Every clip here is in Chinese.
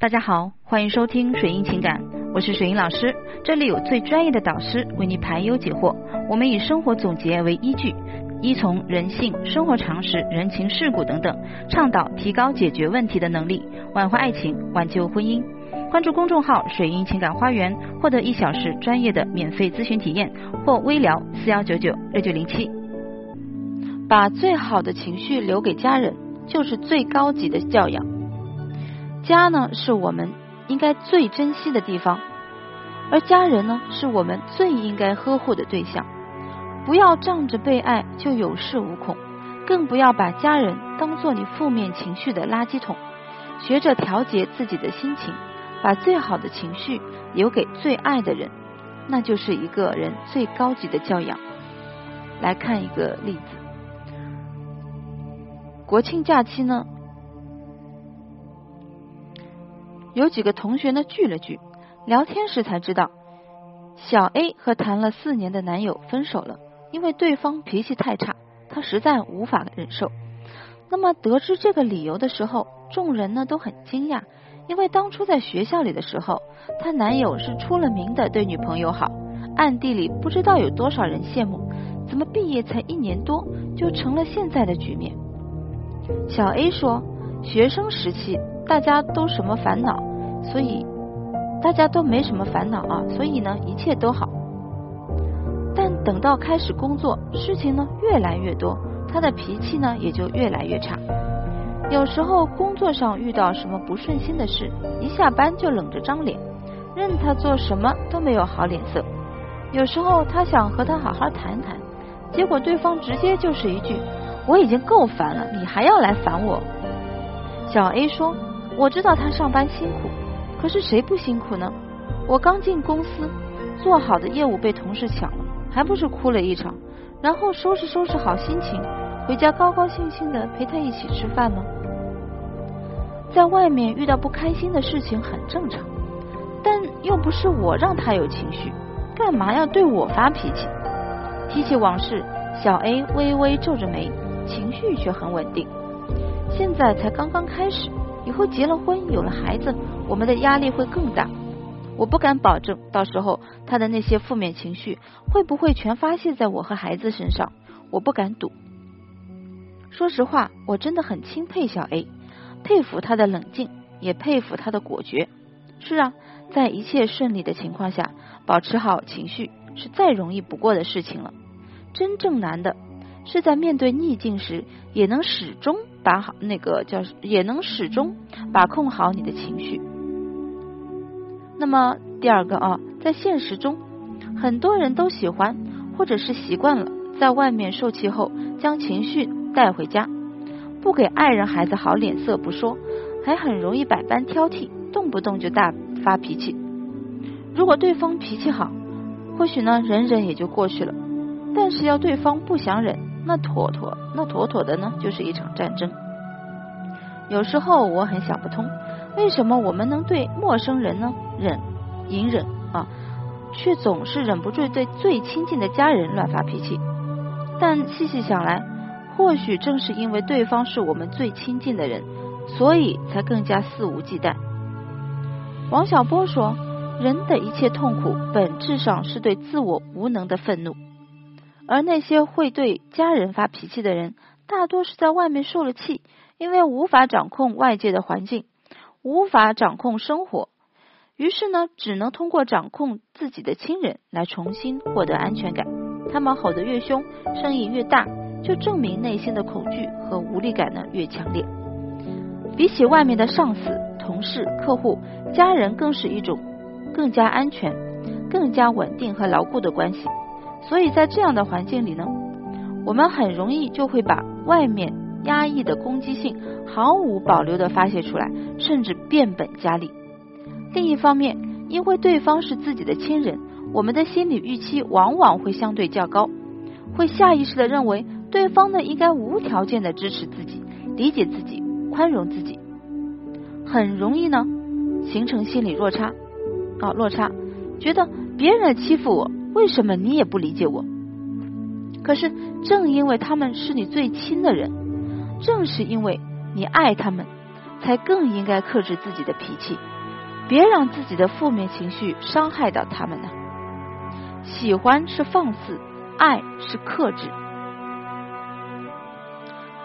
大家好，欢迎收听水印情感，我是水印老师，这里有最专业的导师为你排忧解惑。我们以生活总结为依据，依从人性、生活常识、人情世故等等，倡导提高解决问题的能力，挽回爱情，挽救婚姻。关注公众号“水印情感花园”，获得一小时专业的免费咨询体验，或微聊四幺九九六九零七。把最好的情绪留给家人，就是最高级的教养。家呢，是我们应该最珍惜的地方，而家人呢，是我们最应该呵护的对象。不要仗着被爱就有恃无恐，更不要把家人当做你负面情绪的垃圾桶。学着调节自己的心情，把最好的情绪留给最爱的人，那就是一个人最高级的教养。来看一个例子，国庆假期呢。有几个同学呢聚了聚，聊天时才知道，小 A 和谈了四年的男友分手了，因为对方脾气太差，他实在无法忍受。那么得知这个理由的时候，众人呢都很惊讶，因为当初在学校里的时候，她男友是出了名的对女朋友好，暗地里不知道有多少人羡慕，怎么毕业才一年多就成了现在的局面？小 A 说，学生时期。大家都什么烦恼，所以大家都没什么烦恼啊，所以呢一切都好。但等到开始工作，事情呢越来越多，他的脾气呢也就越来越差。有时候工作上遇到什么不顺心的事，一下班就冷着张脸，任他做什么都没有好脸色。有时候他想和他好好谈谈，结果对方直接就是一句：“我已经够烦了，你还要来烦我。”小 A 说。我知道他上班辛苦，可是谁不辛苦呢？我刚进公司，做好的业务被同事抢了，还不是哭了一场，然后收拾收拾好心情，回家高高兴兴的陪他一起吃饭吗。在外面遇到不开心的事情很正常，但又不是我让他有情绪，干嘛要对我发脾气？提起往事，小 A 微微皱着眉，情绪却很稳定。现在才刚刚开始。以后结了婚，有了孩子，我们的压力会更大。我不敢保证，到时候他的那些负面情绪会不会全发泄在我和孩子身上，我不敢赌。说实话，我真的很钦佩小 A，佩服他的冷静，也佩服他的果决。是啊，在一切顺利的情况下，保持好情绪是再容易不过的事情了。真正难的。是在面对逆境时，也能始终把好那个叫，也能始终把控好你的情绪。那么第二个啊，在现实中，很多人都喜欢或者是习惯了在外面受气后，将情绪带回家，不给爱人孩子好脸色不说，还很容易百般挑剔，动不动就大发脾气。如果对方脾气好，或许呢忍忍也就过去了，但是要对方不想忍。那妥妥，那妥妥的呢，就是一场战争。有时候我很想不通，为什么我们能对陌生人呢忍隐忍啊，却总是忍不住对最亲近的家人乱发脾气？但细细想来，或许正是因为对方是我们最亲近的人，所以才更加肆无忌惮。王小波说：“人的一切痛苦，本质上是对自我无能的愤怒。”而那些会对家人发脾气的人，大多是在外面受了气，因为无法掌控外界的环境，无法掌控生活，于是呢，只能通过掌控自己的亲人来重新获得安全感。他们吼得越凶，声音越大，就证明内心的恐惧和无力感呢越强烈。比起外面的上司、同事、客户，家人更是一种更加安全、更加稳定和牢固的关系。所以在这样的环境里呢，我们很容易就会把外面压抑的攻击性毫无保留的发泄出来，甚至变本加厉。另一方面，因为对方是自己的亲人，我们的心理预期往往会相对较高，会下意识的认为对方呢应该无条件的支持自己、理解自己、宽容自己，很容易呢形成心理落差啊落差，觉得别人欺负我。为什么你也不理解我？可是正因为他们是你最亲的人，正是因为你爱他们，才更应该克制自己的脾气，别让自己的负面情绪伤害到他们呢。喜欢是放肆，爱是克制。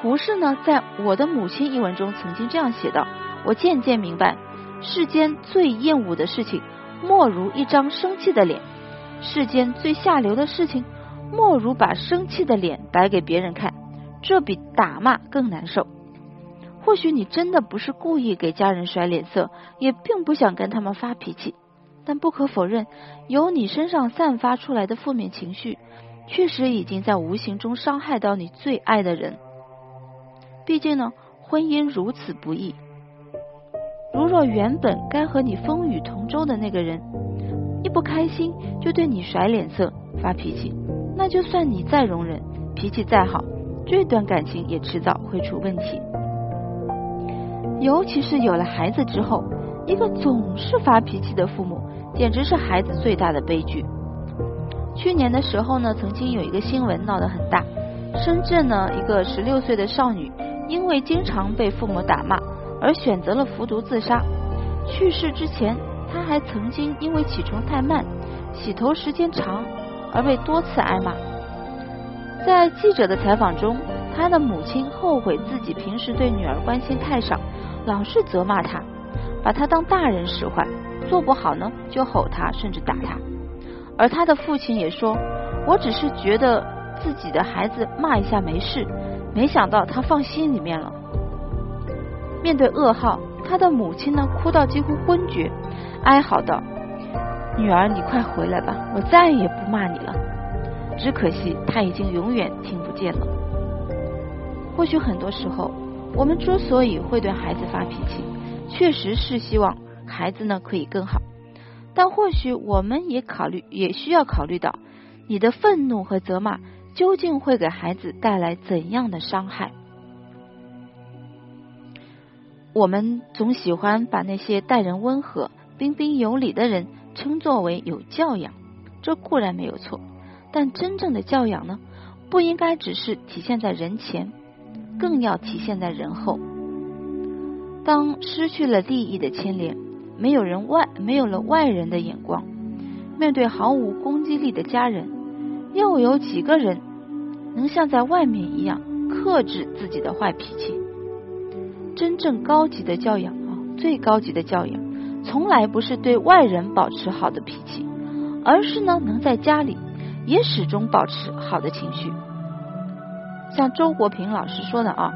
胡适呢，在我的母亲一文中曾经这样写道：“我渐渐明白，世间最厌恶的事情，莫如一张生气的脸；世间最下流的事情，莫如把生气的脸摆给别人看，这比打骂更难受。或许你真的不是故意给家人甩脸色，也并不想跟他们发脾气，但不可否认，由你身上散发出来的负面情绪，确实已经在无形中伤害到你最爱的人。”毕竟呢，婚姻如此不易。如若原本该和你风雨同舟的那个人，一不开心就对你甩脸色、发脾气，那就算你再容忍，脾气再好，这段感情也迟早会出问题。尤其是有了孩子之后，一个总是发脾气的父母，简直是孩子最大的悲剧。去年的时候呢，曾经有一个新闻闹得很大，深圳呢一个十六岁的少女。因为经常被父母打骂，而选择了服毒自杀。去世之前，他还曾经因为起床太慢、洗头时间长而被多次挨骂。在记者的采访中，他的母亲后悔自己平时对女儿关心太少，老是责骂他，把他当大人使唤，做不好呢就吼他，甚至打他。而他的父亲也说：“我只是觉得自己的孩子骂一下没事。”没想到他放心里面了。面对噩耗，他的母亲呢哭到几乎昏厥，哀嚎道：“女儿，你快回来吧，我再也不骂你了。”只可惜他已经永远听不见了。或许很多时候，我们之所以会对孩子发脾气，确实是希望孩子呢可以更好。但或许我们也考虑，也需要考虑到你的愤怒和责骂。究竟会给孩子带来怎样的伤害？我们总喜欢把那些待人温和、彬彬有礼的人称作为有教养，这固然没有错。但真正的教养呢，不应该只是体现在人前，更要体现在人后。当失去了利益的牵连，没有人外没有了外人的眼光，面对毫无攻击力的家人，又有几个人？能像在外面一样克制自己的坏脾气，真正高级的教养啊，最高级的教养，从来不是对外人保持好的脾气，而是呢能在家里也始终保持好的情绪。像周国平老师说的啊，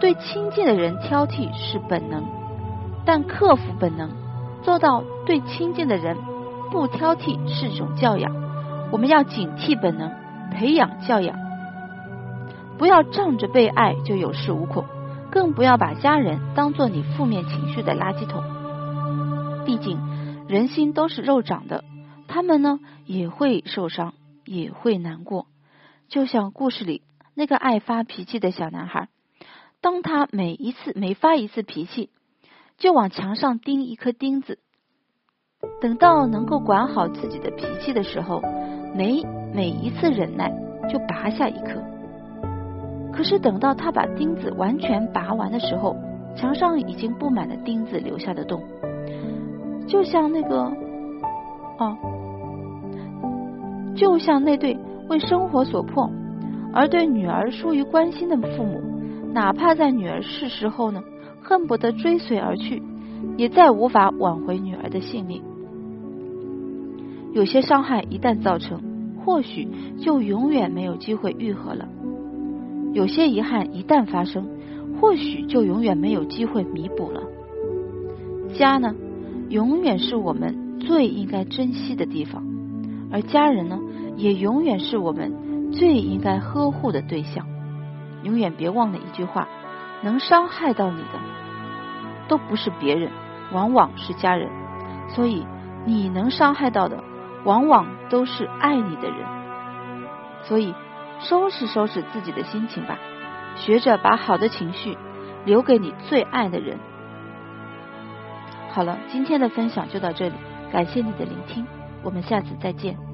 对亲近的人挑剔是本能，但克服本能，做到对亲近的人不挑剔是种教养。我们要警惕本能，培养教养。不要仗着被爱就有恃无恐，更不要把家人当做你负面情绪的垃圾桶。毕竟人心都是肉长的，他们呢也会受伤，也会难过。就像故事里那个爱发脾气的小男孩，当他每一次每发一次脾气，就往墙上钉一颗钉子。等到能够管好自己的脾气的时候，每每一次忍耐就拔下一颗。可是等到他把钉子完全拔完的时候，墙上已经布满了钉子留下的洞，就像那个，哦，就像那对为生活所迫而对女儿疏于关心的父母，哪怕在女儿逝世后呢，恨不得追随而去，也再无法挽回女儿的性命。有些伤害一旦造成，或许就永远没有机会愈合了。有些遗憾一旦发生，或许就永远没有机会弥补了。家呢，永远是我们最应该珍惜的地方，而家人呢，也永远是我们最应该呵护的对象。永远别忘了一句话：能伤害到你的，都不是别人，往往是家人。所以，你能伤害到的，往往都是爱你的人。所以。收拾收拾自己的心情吧，学着把好的情绪留给你最爱的人。好了，今天的分享就到这里，感谢你的聆听，我们下次再见。